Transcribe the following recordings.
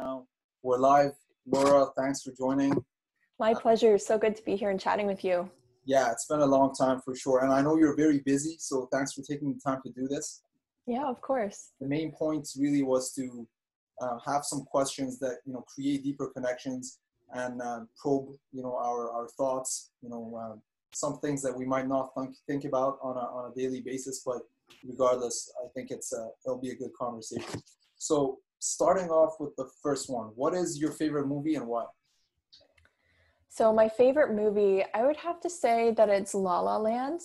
now. We're live. Laura, thanks for joining. My pleasure. So good to be here and chatting with you. Yeah, it's been a long time for sure. And I know you're very busy, so thanks for taking the time to do this. Yeah, of course. The main point really was to uh, have some questions that, you know, create deeper connections and uh, probe, you know, our, our thoughts, you know, uh, some things that we might not think, think about on a, on a daily basis, but regardless, I think it's a, it'll be a good conversation. So starting off with the first one, what is your favorite movie and why? So my favorite movie, I would have to say that it's La La Land.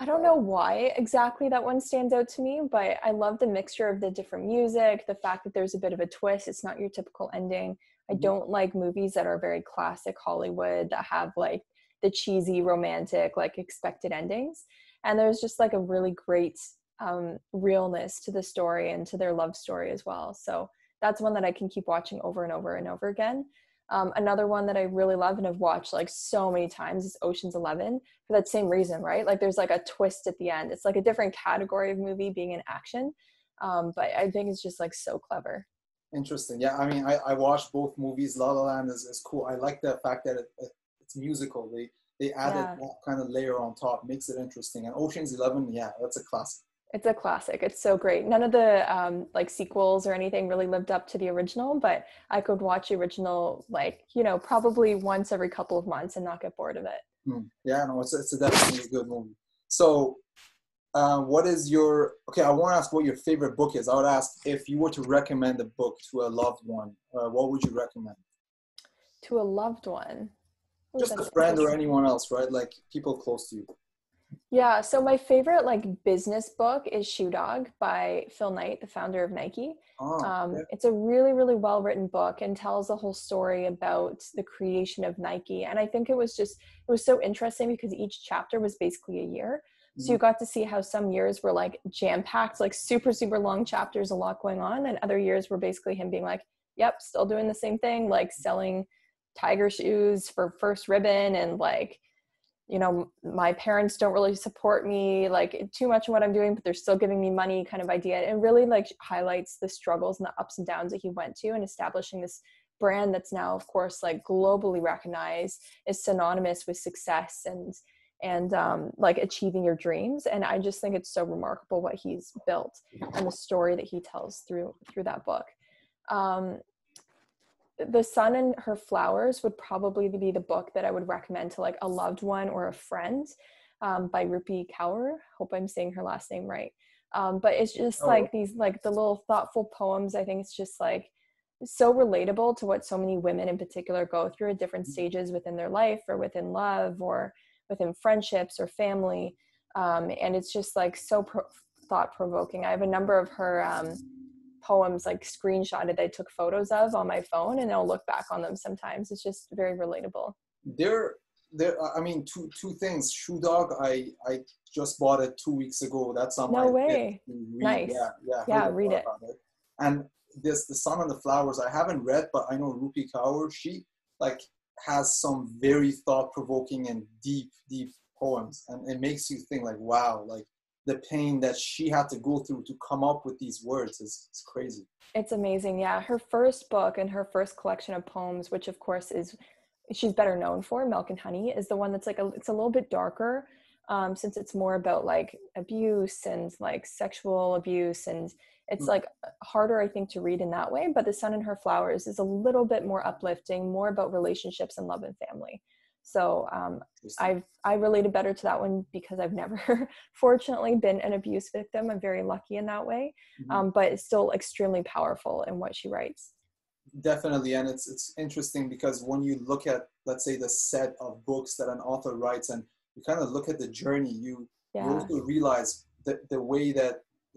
I don't know why exactly that one stands out to me, but I love the mixture of the different music, the fact that there's a bit of a twist. It's not your typical ending. I mm-hmm. don't like movies that are very classic Hollywood that have like the cheesy romantic like expected endings. And there's just like a really great um, realness to the story and to their love story as well. So that's one that I can keep watching over and over and over again. Um, another one that I really love and have watched like so many times is Ocean's Eleven for that same reason, right? Like there's like a twist at the end. It's like a different category of movie being in action, um, but I think it's just like so clever. Interesting. Yeah, I mean, I, I watched both movies. La La Land is, is cool. I like the fact that it, it, it's musical. They they added yeah. that kind of layer on top, makes it interesting. And Ocean's Eleven, yeah, that's a classic. It's a classic. It's so great. None of the um, like sequels or anything really lived up to the original, but I could watch the original like you know probably once every couple of months and not get bored of it. Mm. Yeah, no, it's it's a definitely a good movie. So, uh, what is your okay? I want to ask what your favorite book is. I would ask if you were to recommend a book to a loved one, uh, what would you recommend? To a loved one, Ooh, just a friend or anyone else, right? Like people close to you. Yeah, so my favorite like business book is Shoe Dog by Phil Knight, the founder of Nike. Oh, um, yeah. It's a really, really well written book and tells the whole story about the creation of Nike. And I think it was just it was so interesting because each chapter was basically a year. So you mm-hmm. got to see how some years were like jam packed, like super, super long chapters, a lot going on, and other years were basically him being like, "Yep, still doing the same thing, like selling tiger shoes for first ribbon and like." You know my parents don't really support me like too much in what i'm doing but they're still giving me money kind of idea and really like highlights the struggles and the ups and downs that he went to and establishing this brand that's now of course like globally recognized is synonymous with success and and um, like achieving your dreams and i just think it's so remarkable what he's built and the story that he tells through through that book. Um, the sun and her flowers would probably be the book that i would recommend to like a loved one or a friend um, by rupi kaur hope i'm saying her last name right um, but it's just oh. like these like the little thoughtful poems i think it's just like so relatable to what so many women in particular go through at different mm-hmm. stages within their life or within love or within friendships or family um, and it's just like so pro- thought provoking i have a number of her um, poems like screenshotted that I took photos of on my phone and I'll look back on them sometimes. It's just very relatable. There there I mean two two things. Shoe Dog I I just bought it two weeks ago. That's on no my way. Nice. Yeah, yeah. Yeah, read it. it. And this The Sun and the Flowers I haven't read, but I know Rupi Kaur, she like has some very thought provoking and deep, deep poems. And it makes you think like, wow, like the pain that she had to go through to come up with these words is, is crazy. It's amazing. Yeah. Her first book and her first collection of poems, which of course is she's better known for, Milk and Honey, is the one that's like a, it's a little bit darker. Um, since it's more about like abuse and like sexual abuse and it's mm. like harder i think to read in that way but the sun and her flowers is a little bit more uplifting more about relationships and love and family so um, I've I related better to that one because I've never, fortunately, been an abuse victim. I'm very lucky in that way, mm-hmm. um, but it's still extremely powerful in what she writes. Definitely, and it's it's interesting because when you look at let's say the set of books that an author writes, and you kind of look at the journey, you, yeah. you also realize the the way that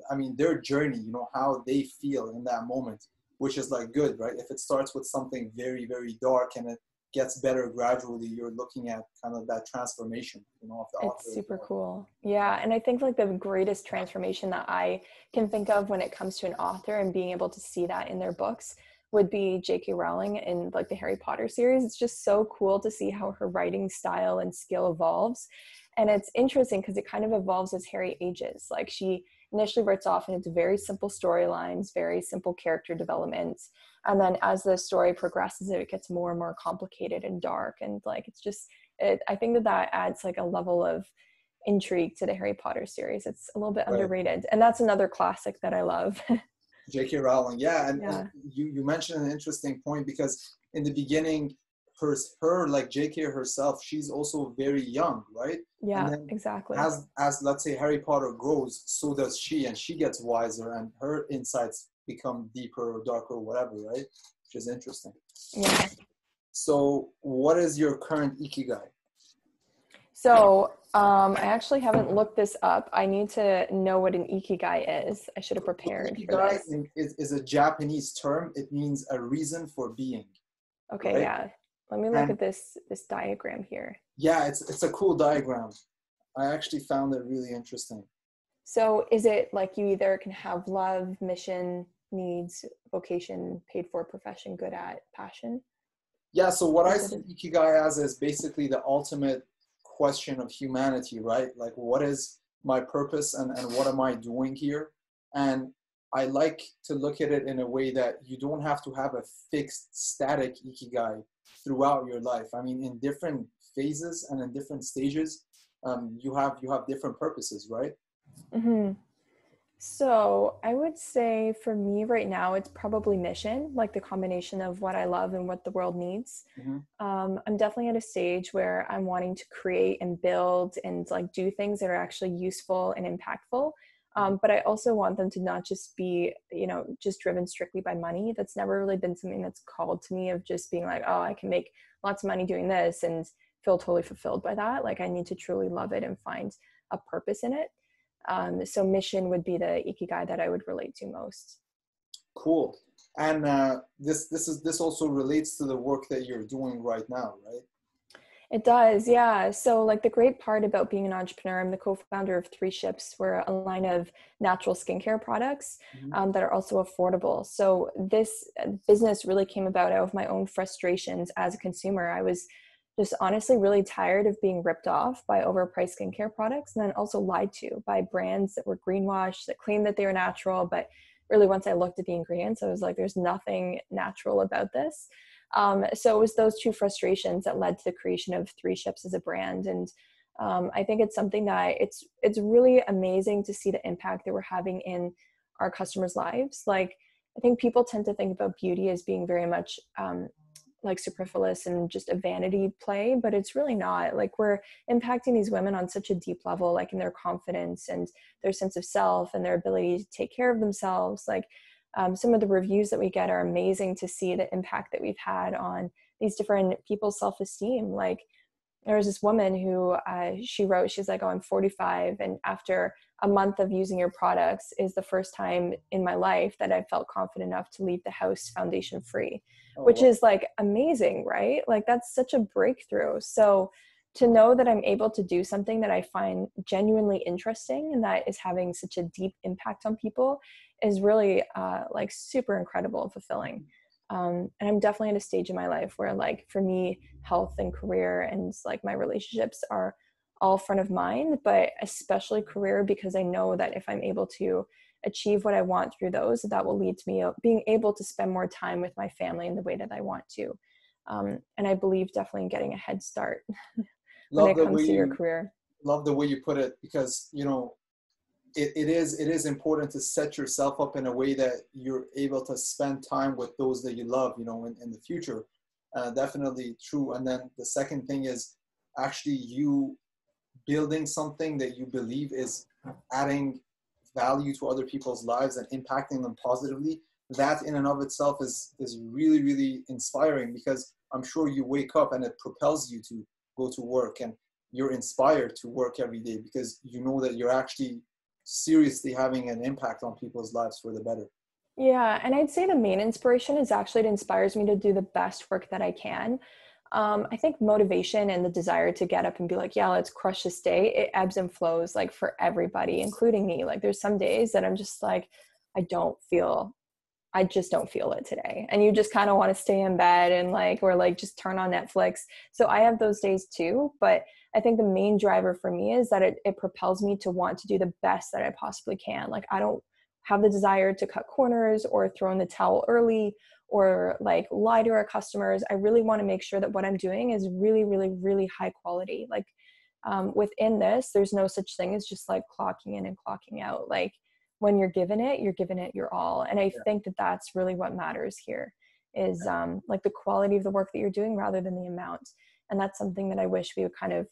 I mean their journey, you know how they feel in that moment, which is like good, right? If it starts with something very very dark and it gets better gradually you're looking at kind of that transformation you know of the author. it's super cool yeah and i think like the greatest transformation that i can think of when it comes to an author and being able to see that in their books would be j.k rowling in like the harry potter series it's just so cool to see how her writing style and skill evolves and it's interesting because it kind of evolves as harry ages like she initially writes off and it's very simple storylines, very simple character development. And then as the story progresses, it gets more and more complicated and dark. And like, it's just, it, I think that that adds like a level of intrigue to the Harry Potter series. It's a little bit right. underrated. And that's another classic that I love. J.K. Rowling, yeah. And, yeah. you, you mentioned an interesting point because in the beginning, her, her like J.K. herself, she's also very young, right? Yeah, exactly. As as let's say Harry Potter grows, so does she, and she gets wiser, and her insights become deeper or darker or whatever, right? Which is interesting. Yeah. So, what is your current ikigai? So, um, I actually haven't looked this up. I need to know what an ikigai is. I should have prepared. Ikigai is, is a Japanese term. It means a reason for being. Okay, right? yeah. Let me look and, at this this diagram here. Yeah, it's it's a cool diagram. I actually found it really interesting. So, is it like you either can have love, mission, needs, vocation, paid for, profession, good at, passion? Yeah. So what I see ikigai as is basically the ultimate question of humanity, right? Like, what is my purpose and, and what am I doing here? And I like to look at it in a way that you don't have to have a fixed, static ikigai throughout your life. I mean, in different phases and in different stages, um, you have you have different purposes, right? Mm-hmm. So I would say for me right now, it's probably mission, like the combination of what I love and what the world needs. Mm-hmm. Um, I'm definitely at a stage where I'm wanting to create and build and like do things that are actually useful and impactful. Um, but I also want them to not just be, you know, just driven strictly by money. That's never really been something that's called to me of just being like, oh, I can make lots of money doing this and feel totally fulfilled by that. Like I need to truly love it and find a purpose in it. Um, so mission would be the ikigai that I would relate to most. Cool. And uh, this this is this also relates to the work that you're doing right now, right? It does, yeah. So, like the great part about being an entrepreneur, I'm the co-founder of Three Ships. We're a line of natural skincare products mm-hmm. um, that are also affordable. So, this uh, business really came about out of my own frustrations as a consumer. I was just honestly really tired of being ripped off by overpriced skincare products and then also lied to by brands that were greenwashed that claimed that they were natural but really once i looked at the ingredients i was like there's nothing natural about this. Um, so it was those two frustrations that led to the creation of three ships as a brand. And um, i think it's something that it's it's really amazing to see the impact that we're having in our customers lives. Like i think people tend to think about beauty as being very much um, like superfluous and just a vanity play but it's really not. Like we're impacting these women on such a deep level like in their confidence and their sense of self and their ability to take care of themselves. Like um, some of the reviews that we get are amazing to see the impact that we've had on these different people's self-esteem. Like there was this woman who uh, she wrote she's like oh i'm 45 and after a month of using your products is the first time in my life that i felt confident enough to leave the house foundation free oh, which wow. is like amazing right? Like that's such a breakthrough. So to know that i'm able to do something that i find genuinely interesting and that is having such a deep impact on people is really uh, like super incredible and fulfilling um, and i'm definitely at a stage in my life where like for me health and career and like my relationships are all front of mind but especially career because i know that if i'm able to achieve what i want through those that will lead to me being able to spend more time with my family in the way that i want to. Um, and i believe definitely in getting a head start when it comes to your you, career. love the way you put it because you know it, it is it is important to set yourself up in a way that you're able to spend time with those that you love you know in, in the future. Uh, definitely true. And then the second thing is actually you building something that you believe is adding value to other people's lives and impacting them positively that in and of itself is is really really inspiring because i'm sure you wake up and it propels you to go to work and you're inspired to work every day because you know that you're actually seriously having an impact on people's lives for the better. Yeah, and I'd say the main inspiration is actually it inspires me to do the best work that I can. Um, I think motivation and the desire to get up and be like, yeah, let's crush this day, it ebbs and flows like for everybody, including me. Like there's some days that I'm just like, I don't feel, I just don't feel it today. And you just kind of want to stay in bed and like, or like just turn on Netflix. So I have those days too. But I think the main driver for me is that it, it propels me to want to do the best that I possibly can. Like I don't have the desire to cut corners or throw in the towel early or like lie to our customers. I really want to make sure that what I'm doing is really, really, really high quality. Like um, within this, there's no such thing as just like clocking in and clocking out. Like when you're given it, you're given it your all. And I yeah. think that that's really what matters here is um, like the quality of the work that you're doing rather than the amount. And that's something that I wish we would kind of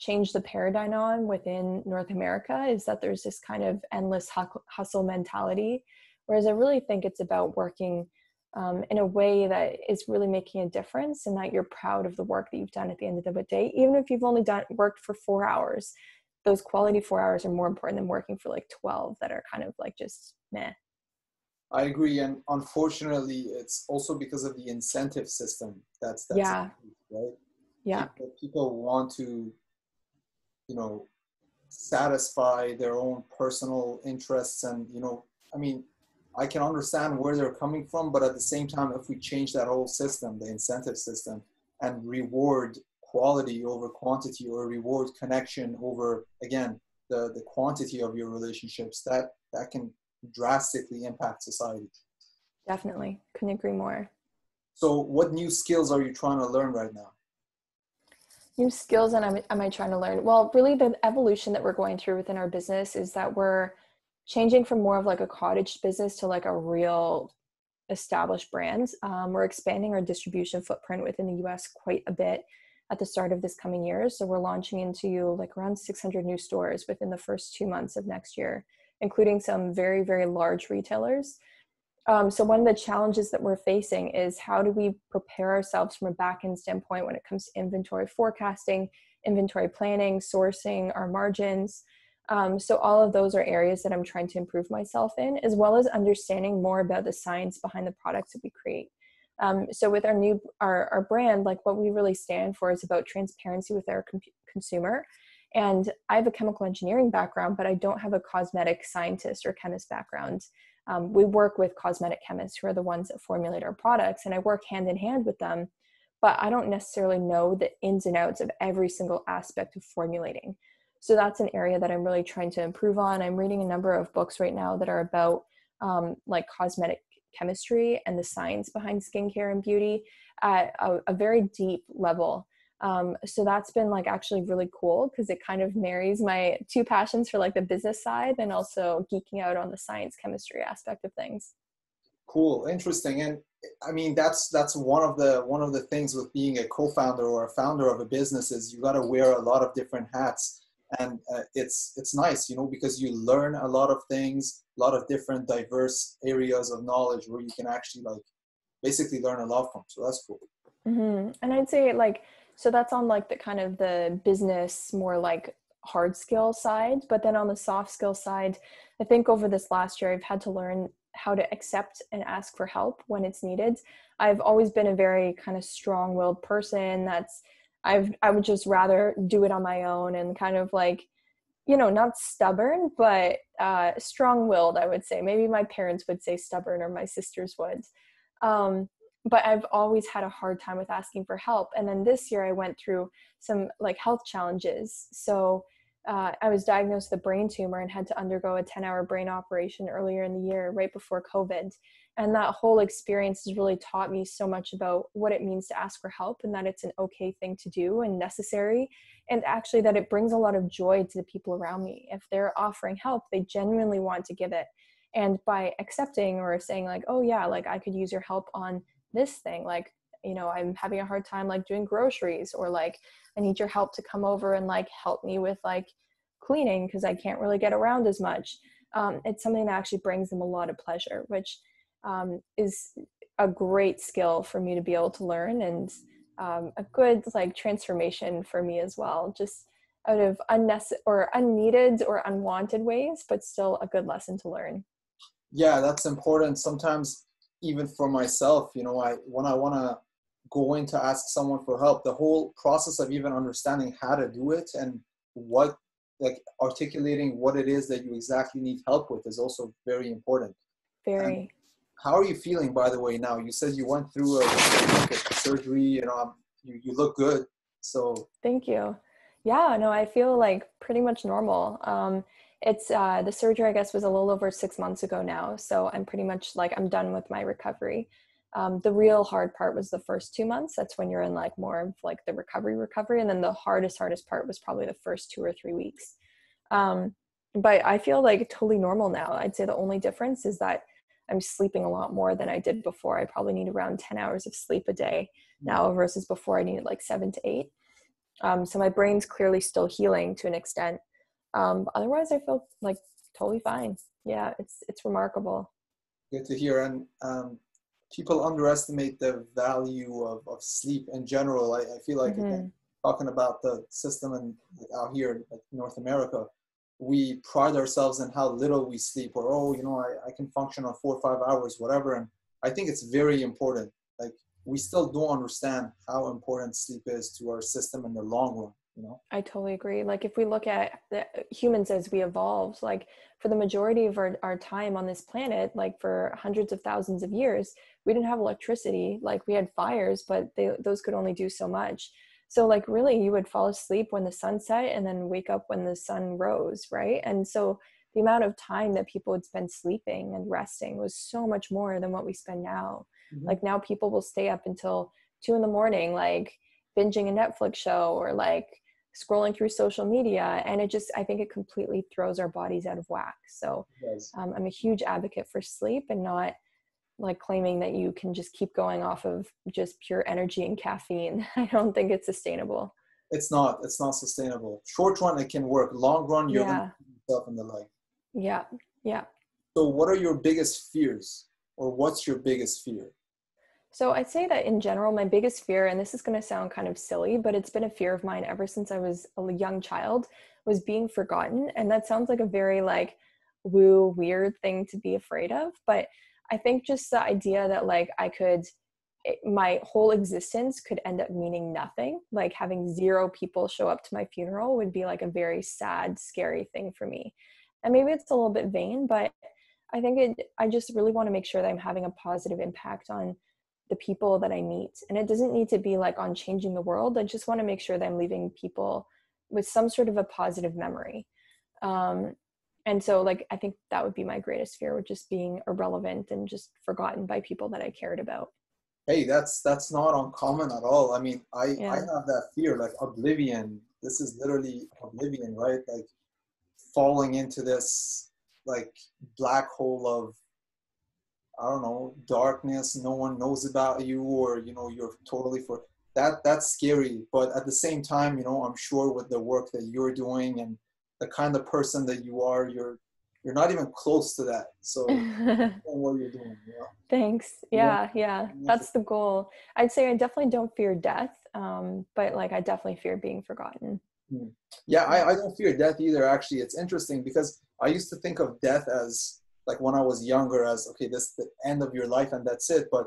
change the paradigm on within North America is that there's this kind of endless hustle mentality. Whereas I really think it's about working um, in a way that is really making a difference and that you're proud of the work that you've done at the end of the day even if you've only done worked for four hours. Those quality four hours are more important than working for like 12 that are kind of like just meh. I agree and unfortunately it's also because of the incentive system that's that's yeah. right? Yeah. People, people want to you know satisfy their own personal interests and you know i mean I can understand where they're coming from, but at the same time, if we change that whole system, the incentive system, and reward quality over quantity or reward connection over again the, the quantity of your relationships, that that can drastically impact society. Definitely. Couldn't agree more. So what new skills are you trying to learn right now? New skills and am, am I trying to learn? Well, really the evolution that we're going through within our business is that we're changing from more of like a cottage business to like a real established brand. Um, we're expanding our distribution footprint within the US quite a bit at the start of this coming year. So we're launching into like around 600 new stores within the first two months of next year, including some very, very large retailers. Um, so one of the challenges that we're facing is how do we prepare ourselves from a back-end standpoint when it comes to inventory forecasting, inventory planning, sourcing, our margins, um, so all of those are areas that I'm trying to improve myself in, as well as understanding more about the science behind the products that we create. Um, so with our new our, our brand, like what we really stand for is about transparency with our com- consumer. And I have a chemical engineering background, but I don't have a cosmetic scientist or chemist background. Um, we work with cosmetic chemists who are the ones that formulate our products, and I work hand in hand with them. But I don't necessarily know the ins and outs of every single aspect of formulating. So that's an area that I'm really trying to improve on. I'm reading a number of books right now that are about um, like cosmetic chemistry and the science behind skincare and beauty at a, a very deep level. Um, so that's been like actually really cool because it kind of marries my two passions for like the business side and also geeking out on the science chemistry aspect of things. Cool, interesting, and I mean that's that's one of the one of the things with being a co-founder or a founder of a business is you got to wear a lot of different hats and uh, it's it's nice you know because you learn a lot of things a lot of different diverse areas of knowledge where you can actually like basically learn a lot from so that's cool mm-hmm. and i'd say like so that's on like the kind of the business more like hard skill side. But then on the soft skill side i think over this last year i've had to learn how to accept and ask for help when it's needed. I've always been a very kind of strong-willed person. That's I've I would just rather do it on my own and kind of like you know not stubborn but uh, strong-willed I would say. Maybe my parents would say stubborn or my sisters would. Um, but I've always had a hard time with asking for help and then this year I went through some like health challenges so uh, I was diagnosed with a brain tumor and had to undergo a 10 hour brain operation earlier in the year, right before COVID. And that whole experience has really taught me so much about what it means to ask for help and that it's an okay thing to do and necessary. And actually, that it brings a lot of joy to the people around me. If they're offering help, they genuinely want to give it. And by accepting or saying, like, oh, yeah, like I could use your help on this thing, like, you know, I'm having a hard time like doing groceries or like I need your help to come over and like help me with like cleaning because I can't really get around as much. Um, it's something that actually brings them a lot of pleasure, which um, is a great skill for me to be able to learn and um, a good like transformation for me as well. Just out of unnecessary or unneeded or unwanted ways, but still a good lesson to learn. Yeah, that's important. Sometimes even for myself, you know, I when I want to go in to ask someone for help, the whole process of even understanding how to do it and what like articulating what it is that you exactly need help with is also very important. Very. And how are you feeling, by the way? Now you said you went through a, a surgery. You know, um, you you look good. So. Thank you. Yeah, no, I feel like pretty much normal. Um, it's uh, the surgery, I guess, was a little over six months ago now. So I'm pretty much like I'm done with my recovery. Um, the real hard part was the first two months. That's when you're in like more of like the recovery, recovery, and then the hardest, hardest part was probably the first two or three weeks. Um, but I feel like totally normal now. I'd say the only difference is that I'm sleeping a lot more than I did before. I probably need around 10 hours of sleep a day now versus before I needed like seven to eight. Um, so my brain's clearly still healing to an extent. Um, otherwise, I feel like totally fine. Yeah, it's it's remarkable. Good to hear. And um, people underestimate the value of, of sleep in general. I, I feel like mm-hmm. again, talking about the system and out here in like North America, we pride ourselves in how little we sleep or oh you know I, I can function on four or five hours whatever and i think it's very important like we still don't understand how important sleep is to our system in the long run you know? I totally agree. Like if we look at the humans as we evolved like for the majority of our, our time on this planet like for hundreds of thousands of years we didn't have electricity. Like we had fires but they, those could only do so much. So like really you would fall asleep when the sun set and then wake up when the sun rose right? And so the amount of time that people would spend sleeping and resting was so much more than what we spend now. Mm-hmm. like now people will stay up until two in the morning like binging a netflix show or like scrolling through social media and it just i think it completely throws our bodies out of whack so yes. um, i'm a huge advocate for sleep and not like claiming that you can just keep going off of just pure energy and caffeine. I don't think it's sustainable. It's not. It's not sustainable. Short run, it can work. Long run, you're yeah. to yourself in the leg. Yeah. Yeah. So, what are your biggest fears, or what's your biggest fear? So, I'd say that in general, my biggest fear, and this is going to sound kind of silly, but it's been a fear of mine ever since I was a young child, was being forgotten. And that sounds like a very like woo weird thing to be afraid of, but I think just the idea that like I could it, my whole existence could end up meaning nothing like having zero people show up to my funeral would be like a very sad scary thing for me and maybe it's a little bit vain but i think it i just really want to make sure that i'm having a positive impact on the people that i meet and it doesn't need to be like on changing the world i just want to make sure that i'm leaving people with some sort of a positive memory. Um, and so like i think that would be my greatest fear with just being irrelevant and just forgotten by people that i cared about. Hey that's that's not uncommon at all. I mean i yeah. i have that fear like oblivion. This is literally oblivion right? Like falling into this like black hole of i don't know darkness no one knows about you or you know you're totally for that that's scary. But at the same time you know i'm sure with the work that you're doing and the kind of person that you are you're you're not even close to that. So what you're doing know? thanks. Yeah, yeah. Yeah that's the goal. I'd say i definitely don't fear death um, but like i definitely fear being forgotten. Hmm. yeah I, I don't fear death either actually. It's interesting because i used to think of death as like when i was younger as okay this is the end of your life and that's it but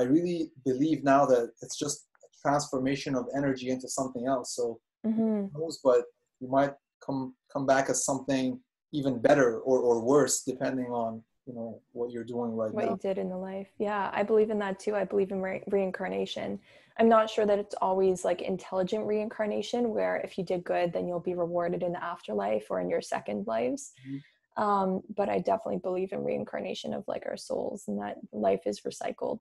i really believe now that it's just a transformation of energy into something else so mm-hmm. knows, but you might come come back as something even better or, or worse depending on you know what you're doing right what now. you did in the life yeah i believe in that too i believe in re- reincarnation i'm not sure that it's always like intelligent reincarnation where if you did good then you'll be rewarded in the afterlife or in your second lives mm-hmm. Um, but i definitely believe in reincarnation of like our souls and that life is recycled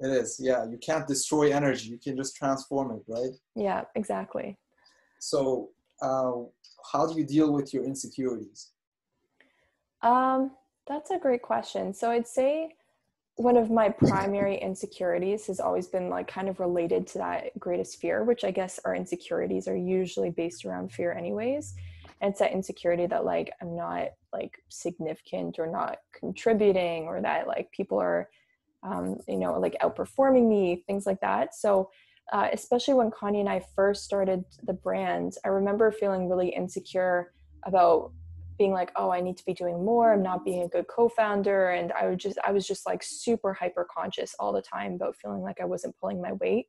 it is yeah you can't destroy energy you can just transform it right yeah exactly so uh, how do you deal with your insecurities? Um, that's a great question. So I'd say one of my primary insecurities has always been like kind of related to that greatest fear, which I guess our insecurities are usually based around fear, anyways. And it's that insecurity that like I'm not like significant or not contributing, or that like people are, um, you know, like outperforming me, things like that. So uh, especially when Connie and I first started the brand, I remember feeling really insecure about being like, oh, I need to be doing more. I'm not being a good co-founder, and I would just, I was just like super hyper conscious all the time about feeling like I wasn't pulling my weight.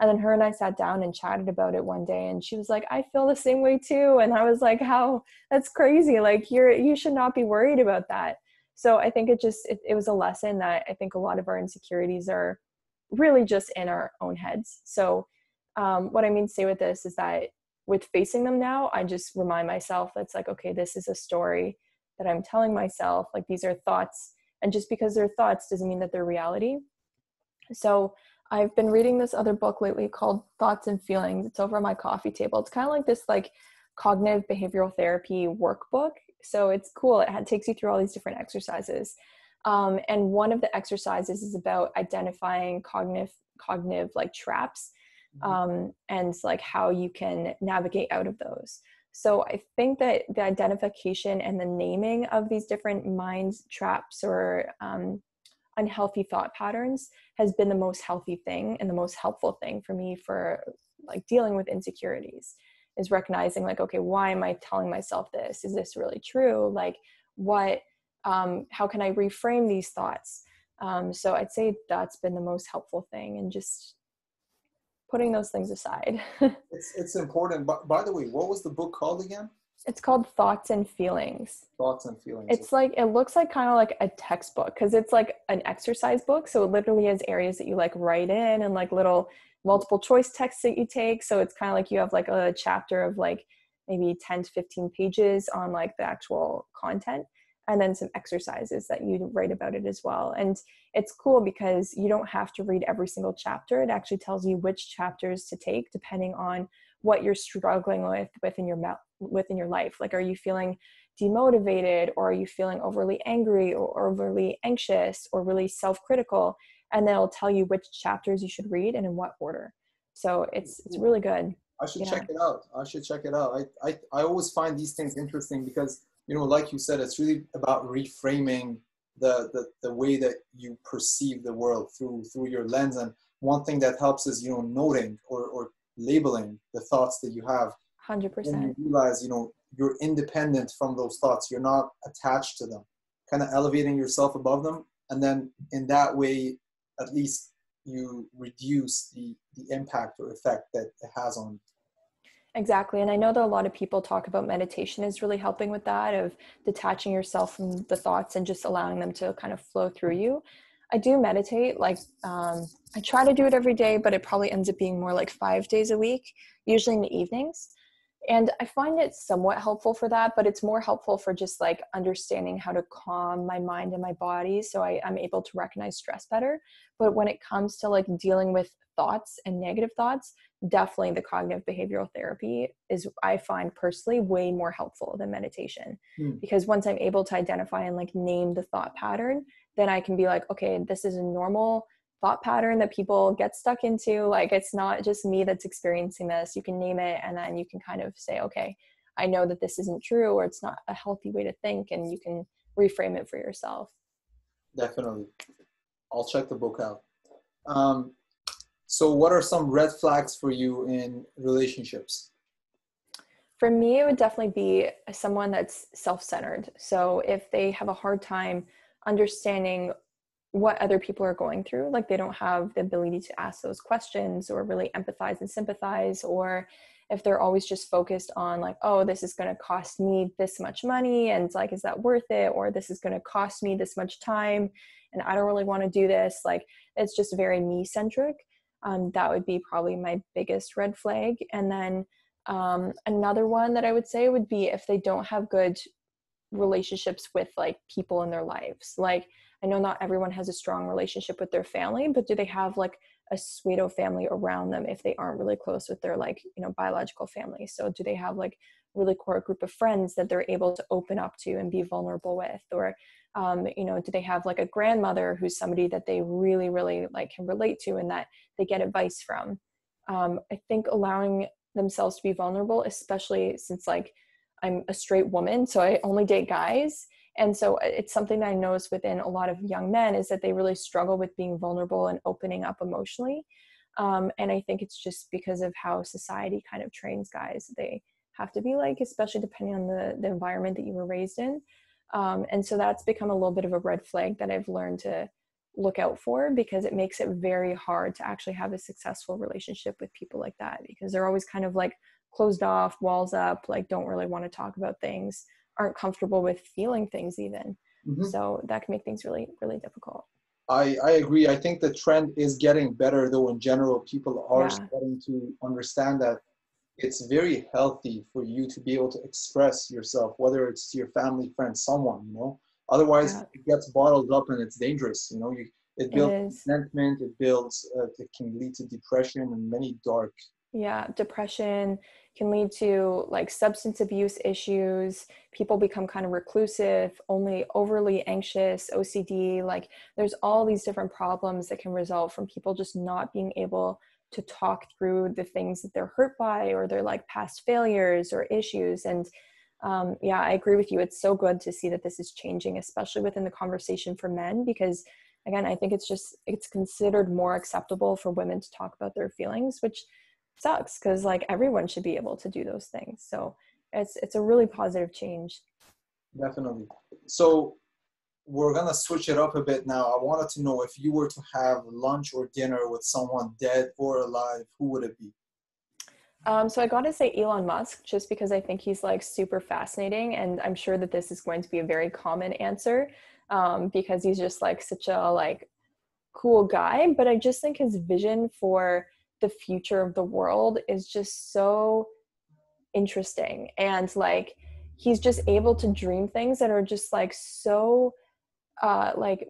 And then her and I sat down and chatted about it one day, and she was like, I feel the same way too. And I was like, how? That's crazy. Like you're, you should not be worried about that. So I think it just, it, it was a lesson that I think a lot of our insecurities are really just in our own heads. So, um, what I mean to say with this is that with facing them now, I just remind myself that's like, okay, this is a story that I'm telling myself. Like these are thoughts. And just because they're thoughts doesn't mean that they're reality. So I've been reading this other book lately called Thoughts and Feelings. It's over on my coffee table. It's kind of like this like cognitive behavioral therapy workbook. So it's cool. It takes you through all these different exercises. Um, and one of the exercises is about identifying cognitive cognitive like traps mm-hmm. um, and like how you can navigate out of those. So I think that the identification and the naming of these different mind traps or um, unhealthy thought patterns has been the most healthy thing and the most helpful thing for me for like dealing with insecurities is recognizing like okay why am i telling myself this? Is this really true? Like what um, how can i reframe these thoughts? Um, so i'd say that's been the most helpful thing and just putting those things aside. It's, it's important. But by the way what was the book called again it's called Thoughts and Feelings. Thoughts and Feelings. It's like it looks like kind of like a textbook because it's like an exercise book. So it literally has areas that you like write in and like little multiple choice texts that you take. So it's kind of like you have like a chapter of like maybe 10 to 15 pages on like the actual content and then some exercises that you write about it as well. And it's cool because you don't have to read every single chapter. It actually tells you which chapters to take depending on what you're struggling with within your within your life? Like are you feeling demotivated or are you feeling overly angry or overly anxious or really self-critical? And then it'll tell you which chapters you should read and in what order. So it's it's really good. I should yeah. check it out. I should check it out. I, I i always find these things interesting because you know like you said it's really about reframing the, the the way that you perceive the world through through your lens. And one thing that helps is you know noting or, or labeling the thoughts that you have 100% you realize you know you're independent from those thoughts you're not attached to them kind of elevating yourself above them and then in that way at least you reduce the the impact or effect that it has on Exactly. And I know that a lot of people talk about meditation is really helping with that of detaching yourself from the thoughts and just allowing them to kind of flow through you. I do meditate. Like, um, I try to do it every day, but it probably ends up being more like five days a week, usually in the evenings. And I find it somewhat helpful for that, but it's more helpful for just like understanding how to calm my mind and my body so I, I'm able to recognize stress better. But when it comes to like dealing with thoughts and negative thoughts, definitely the cognitive behavioral therapy is, I find personally, way more helpful than meditation. Mm. Because once I'm able to identify and like name the thought pattern, then I can be like, okay, this is a normal thought pattern that people get stuck into. Like it's not just me that's experiencing this. You can name it and then you can kind of say, okay, I know that this isn't true or it's not a healthy way to think and you can reframe it for yourself. Definitely. I'll check the book out. Um, so what are some red flags for you in relationships? For me, it would definitely be someone that's self-centered. So if they have a hard time understanding what other people are going through. Like they don't have the ability to ask those questions or really empathize and sympathize or if they're always just focused on like oh this is going to cost me this much money and like is that worth it? or this is going to cost me this much time and i don't really want to do this. Like it's just very me centric. Um, that would be probably my biggest red flag. And then um, another one that i would say would be if they don't have good relationships with like people in their lives. Like i know not everyone has a strong relationship with their family but do they have like a pseudo family around them if they aren't really close with their like you know biological family so do they have like really core group of friends that they're able to open up to and be vulnerable with or um, you know do they have like a grandmother who's somebody that they really really like can relate to and that they get advice from um, i think allowing themselves to be vulnerable especially since like I'm a straight woman, so I only date guys. And so uh, it's something that I notice within a lot of young men is that they really struggle with being vulnerable and opening up emotionally. Um, and I think it's just because of how society kind of trains guys. They have to be like, especially depending on the, the environment that you were raised in. Um, and so that's become a little bit of a red flag that I've learned to look out for because it makes it very hard to actually have a successful relationship with people like that because they're always kind of like closed off, walls up, like don't really want to talk about things, aren't comfortable with feeling things even. Mm-hmm. So that can make things really, really difficult. I, I agree. I think the trend is getting better though in general. People are yeah. starting to understand that it's very healthy for you to be able to express yourself, whether it's to your family, friends, someone, you know. Otherwise, yeah. it gets bottled up and it's dangerous. You know, you it builds it resentment. It builds. Uh, it can lead to depression and many dark. Yeah, depression can lead to like substance abuse issues. People become kind of reclusive, only overly anxious, OCD. Like, there's all these different problems that can result from people just not being able to talk through the things that they're hurt by or their like past failures or issues and um, yeah i agree with you it's so good to see that this is changing especially within the conversation for men because again i think it's just it's considered more acceptable for women to talk about their feelings which sucks because like everyone should be able to do those things. So it's it's a really positive change. Definitely. So we're gonna switch it up a bit now. I wanted to know if you were to have lunch or dinner with someone dead or alive who would it be? Um, so I got to say Elon Musk, just because I think he's like super fascinating, and I'm sure that this is going to be a very common answer um, because he's just like such a like cool guy. But I just think his vision for the future of the world is just so interesting, and like he's just able to dream things that are just like so uh, like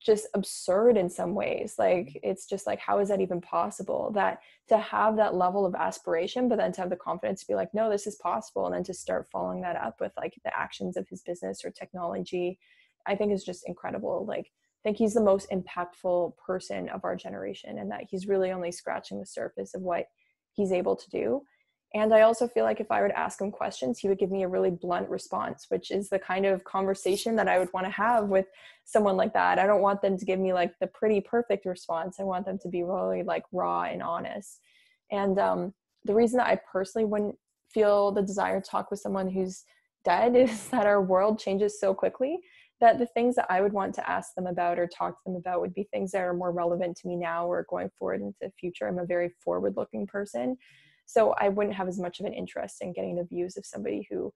just absurd in some ways. Like it's just like how is that even possible? That to have that level of aspiration but then to have the confidence to be like no this is possible and then to start following that up with like the actions of his business or technology i think is just incredible. Like think he's the most impactful person of our generation and that he's really only scratching the surface of what he's able to do and I also feel like if I were to ask him questions, he would give me a really blunt response, which is the kind of conversation that I would want to have with someone like that. I don't want them to give me like the pretty perfect response. I want them to be really like raw and honest. And um, the reason that I personally wouldn't feel the desire to talk with someone who's dead is that our world changes so quickly that the things that I would want to ask them about or talk to them about would be things that are more relevant to me now or going forward into the future. I'm a very forward looking person. So I wouldn't have as much of an interest in getting the views of somebody who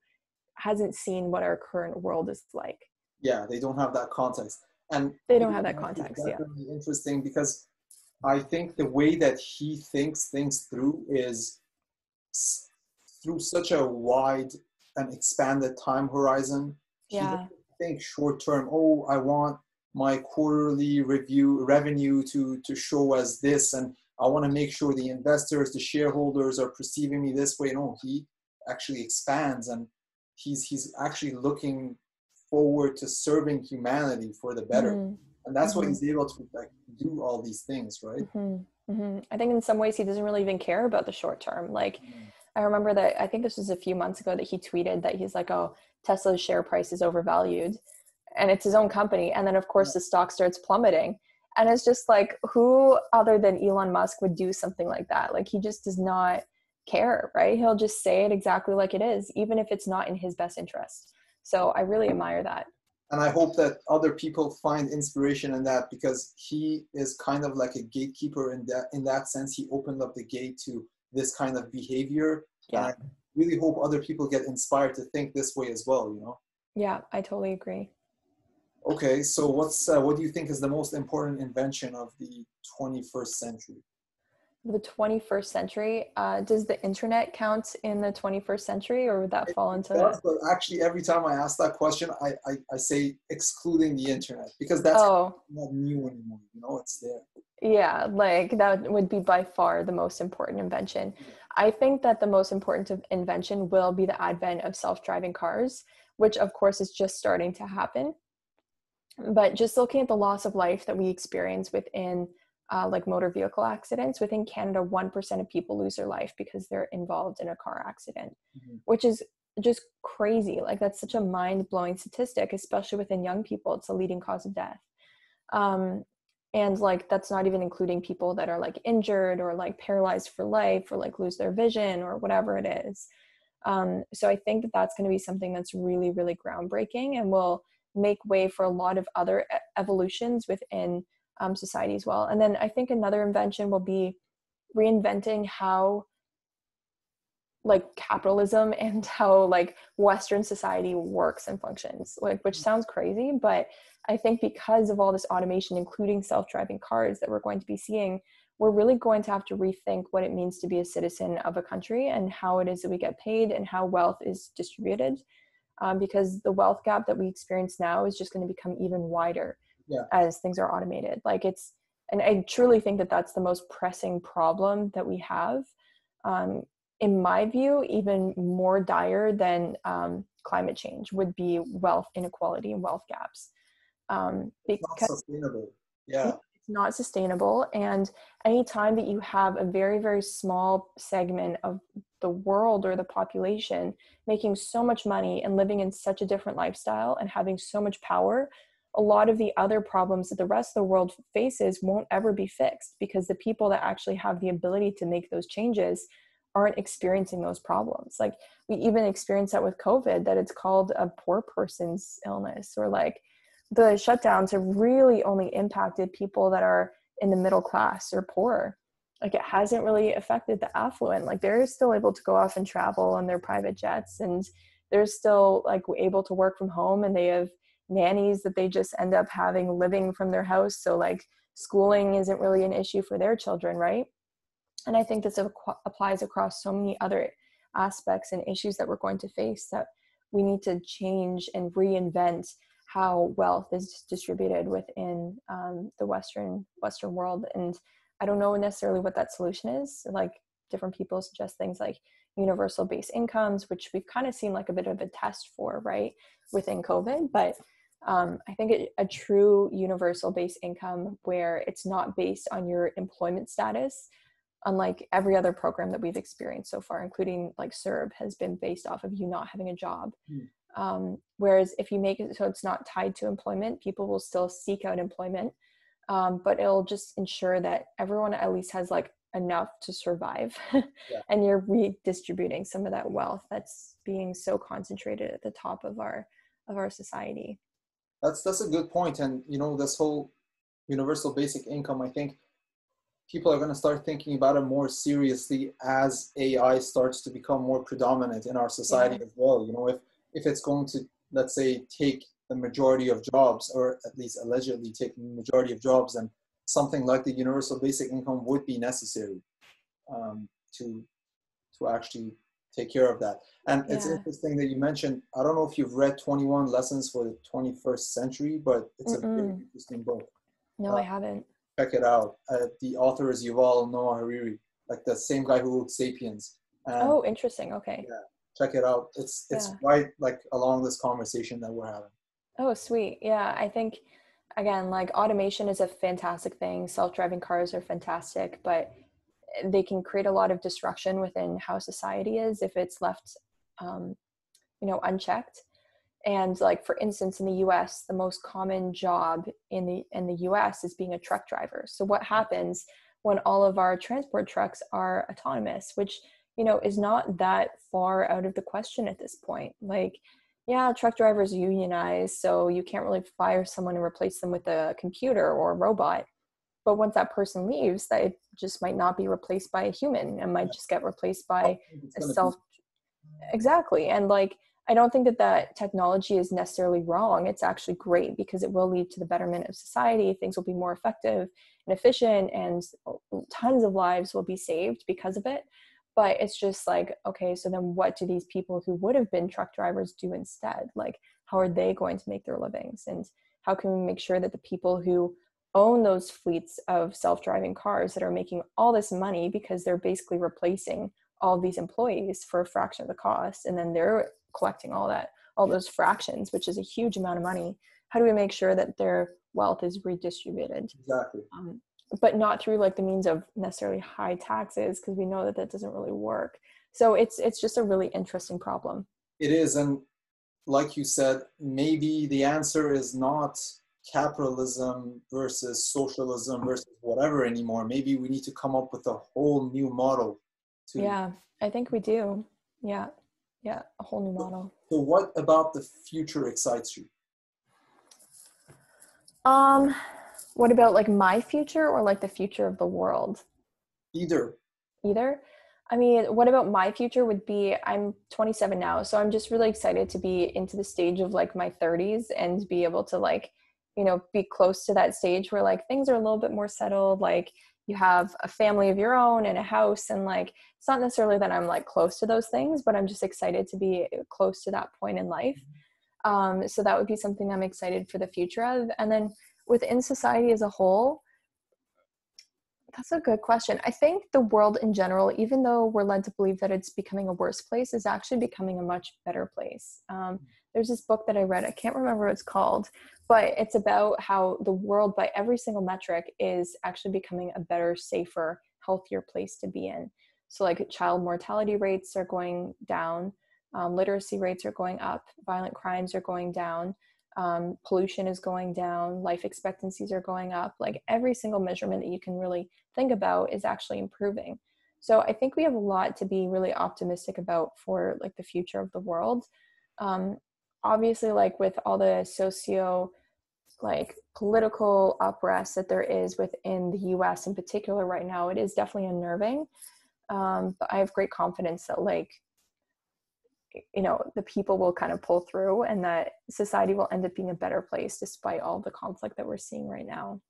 hasn't seen what our current world is like. Yeah, they don't have that context. And they don't have that context. Yeah. Interesting because I think the way that he thinks things through is through such a wide and expanded time horizon. Yeah. Think short term, oh, I want my quarterly review revenue to to show as this and I want to make sure the investors, the shareholders are perceiving me this way. No, he actually expands and he's he's actually looking forward to serving humanity for the better. Mm-hmm. And that's mm-hmm. why he's able to like do all these things, right? Mm-hmm. mm-hmm. I think in some ways he doesn't really even care about the short term. Like mm-hmm. I remember that I think this was a few months ago that he tweeted that he's like, "Oh, Tesla's share price is overvalued." And it's his own company. And then of course the stock starts plummeting and it's just like who other than elon musk would do something like that? Like he just does not care right? He'll just say it exactly like it is even if it's not in his best interest. So i really admire that. And i hope that other people find inspiration in that because he is kind of like a gatekeeper in that in that sense. He opened up the gate to this kind of behavior yeah. and i really hope other people get inspired to think this way as well you know yeah i totally agree Okay, so what's uh, what do you think is the most important invention of the 21st century? The 21st century. Uh, does the internet count in the 21st century, or would that it fall into? Does, but actually, every time I ask that question, I, I, I say excluding the internet because that's oh. not new anymore. You know, it's there. Yeah, like that would be by far the most important invention. I think that the most important invention will be the advent of self-driving cars, which of course is just starting to happen but just looking at the loss of life that we experience within uh, like motor vehicle accidents within canada 1% of people lose their life because they're involved in a car accident mm-hmm. which is just crazy. Like that's such a mind-blowing statistic especially within young people. It's a leading cause of death. Um, and like that's not even including people that are like injured or like paralyzed for life or like lose their vision or whatever it is. Um, so i think that that's going to be something that's really really groundbreaking and will make way for a lot of other evolutions within um, society as well. And then I think another invention will be reinventing how like capitalism and how like western society works and functions like which sounds crazy but i think because of all this automation including self-driving cars that we're going to be seeing we're really going to have to rethink what it means to be a citizen of a country and how it is that we get paid and how wealth is distributed. Um, because the wealth gap that we experience now is just going to become even wider yeah. as things are automated. Like it's, and I truly think that that's the most pressing problem that we have. Um, in my view, even more dire than um, climate change would be wealth inequality and wealth gaps. Um, because it's not sustainable. Yeah. It's not sustainable. And anytime that you have a very, very small segment of the world or the population making so much money and living in such a different lifestyle and having so much power, a lot of the other problems that the rest of the world faces won't ever be fixed because the people that actually have the ability to make those changes aren't experiencing those problems. Like we even experience that with COVID, that it's called a poor person's illness, or like the shutdowns have really only impacted people that are in the middle class or poor. Like it hasn't really affected the affluent. Like they're still able to go off and travel on their private jets and they're still like able to work from home and they have nannies that they just end up having living from their house. So like schooling isn't really an issue for their children, right? and i think this applies across so many other aspects and issues that we're going to face that we need to change and reinvent how wealth is distributed within um, the western western world and i don't know necessarily what that solution is like different people suggest things like universal base incomes which we've kind of seen like a bit of a test for right within covid but um, i think it, a true universal base income where it's not based on your employment status unlike every other program that we've experienced so far, including like CERB, has been based off of you not having a job. Mm. Um, whereas if you make it so it's not tied to employment, people will still seek out employment, um, but it'll just ensure that everyone at least has like enough to survive, yeah. and you're redistributing some of that wealth that's being so concentrated at the top of our of our society. That's that's a good point, and you know this whole universal basic income. I think people are going to start thinking about it more seriously as AI starts to become more predominant in our society yeah. as well. You know, if if it's going to let's say take the majority of jobs, or at least allegedly take the majority of jobs, then something like the universal basic income would be necessary um, to to actually take care of that. And yeah. it's interesting that you mentioned. I don't know if you've read Twenty One Lessons for the Twenty First Century, but it's Mm-mm. a very interesting book. No, uh, I haven't check it out. Uh, the author is Yuval Noah Harari, like the same guy who wrote *Sapiens*. And, oh, interesting. Okay. Yeah, check it out. It's it's yeah. right like along this conversation that we're having. Oh, sweet. Yeah, I think again, like automation is a fantastic thing. Self-driving cars are fantastic, but they can create a lot of destruction within how society is if it's left, um, you know, unchecked. And like for instance in the US the most common job in the in the US is being a truck driver. So what happens when all of our transport trucks are autonomous which you know is not that far out of the question at this point. Like yeah truck drivers unionize so you can't really fire someone and replace them with a computer or a robot but once that person leaves that it just might not be replaced by a human and might just get replaced by a self exactly and like I don't think that that technology is necessarily wrong. It's actually great because it will lead to the betterment of society. Things will be more effective and efficient, and tons of lives will be saved because of it. But it's just like, okay, so then what do these people who would have been truck drivers do instead? Like, how are they going to make their livings? And how can we make sure that the people who own those fleets of self driving cars that are making all this money because they're basically replacing all these employees for a fraction of the cost and then they're collecting all that all those fractions which is a huge amount of money. How do we make sure that their wealth is redistributed? Exactly. Um, but not through like the means of necessarily high taxes because we know that that doesn't really work. So it's it's just a really interesting problem. It is and like you said maybe the answer is not capitalism versus socialism versus whatever anymore maybe we need to come up with a whole new model to yeah i think we do. Yeah yeah a whole new model. so what about the future excites you? Um what about like my future or like the future of the world? Either. Either? I mean what about my future would be i'm 27 now so i'm just really excited to be into the stage of like my 30s and be able to like you know be close to that stage where like things are a little bit more settled like you have a family of your own and a house and like it's not necessarily that i'm like close to those things but i'm just excited to be close to that point in life. Um, so that would be something i'm excited for the future of. And then within society as a whole that's a good question. I think the world in general even though we're led to believe that it's becoming a worse place is actually becoming a much better place. Um, there's this book that i read i can't remember what it's called but it's about how the world by every single metric is actually becoming a better safer healthier place to be in. So like child mortality rates are going down um, literacy rates are going up violent crimes are going down um, pollution is going down life expectancies are going up. Like every single measurement that you can really think about is actually improving. So i think we have a lot to be really optimistic about for like the future of the world. Um, obviously like with all the socio like political unrest that there is within the US in particular right now, it is definitely unnerving. Um, but I have great confidence that like you know the people will kind of pull through and that society will end up being a better place despite all the conflict that we're seeing right now.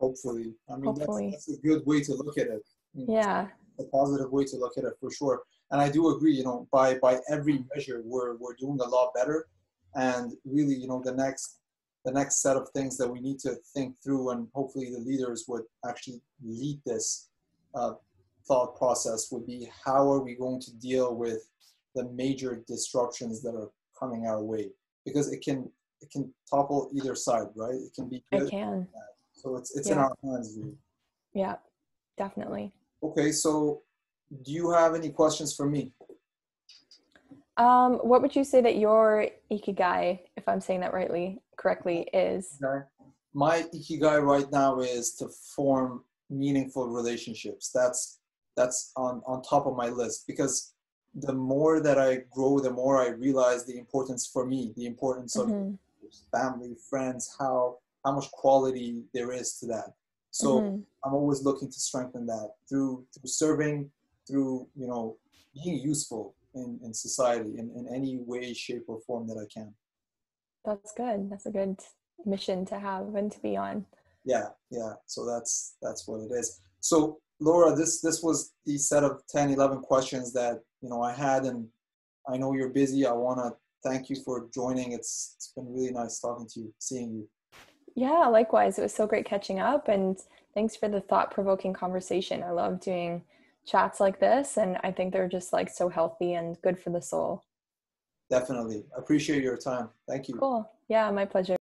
Hopefully. I mean hopefully. That's, that's a good way to look at it. Yeah. a positive way to look at it for sure. And i do agree you know by by every measure we're we're doing a lot better. And really you know the next the next set of things that we need to think through, and hopefully the leaders would actually lead this uh, thought process, would be how are we going to deal with the major disruptions that are coming our way? Because it can it can topple either side, right? It can be good. It can. So it's it's yeah. in our hands. Really. Yeah, definitely. Okay, so do you have any questions for me? Um, what would you say that your ikigai, if I'm saying that rightly, correctly, is? My ikigai right now is to form meaningful relationships. That's that's on on top of my list because the more that I grow, the more I realize the importance for me, the importance of mm-hmm. family, friends, how how much quality there is to that. So mm-hmm. I'm always looking to strengthen that through through serving, through you know being useful in, in society in, in any way, shape, or form that I can. That's good. That's a good mission to have and to be on. Yeah, yeah. So that's that's what it is. So Laura, this this was the set of 10, 11 questions that you know I had, and I know you're busy. I want to thank you for joining. It's it's been really nice talking to you, seeing you. Yeah, likewise. It was so great catching up, and thanks for the thought provoking conversation. I love doing chats like this and i think they're just like so healthy and good for the soul definitely. Appreciate your time. Thank you. Cool. Yeah my pleasure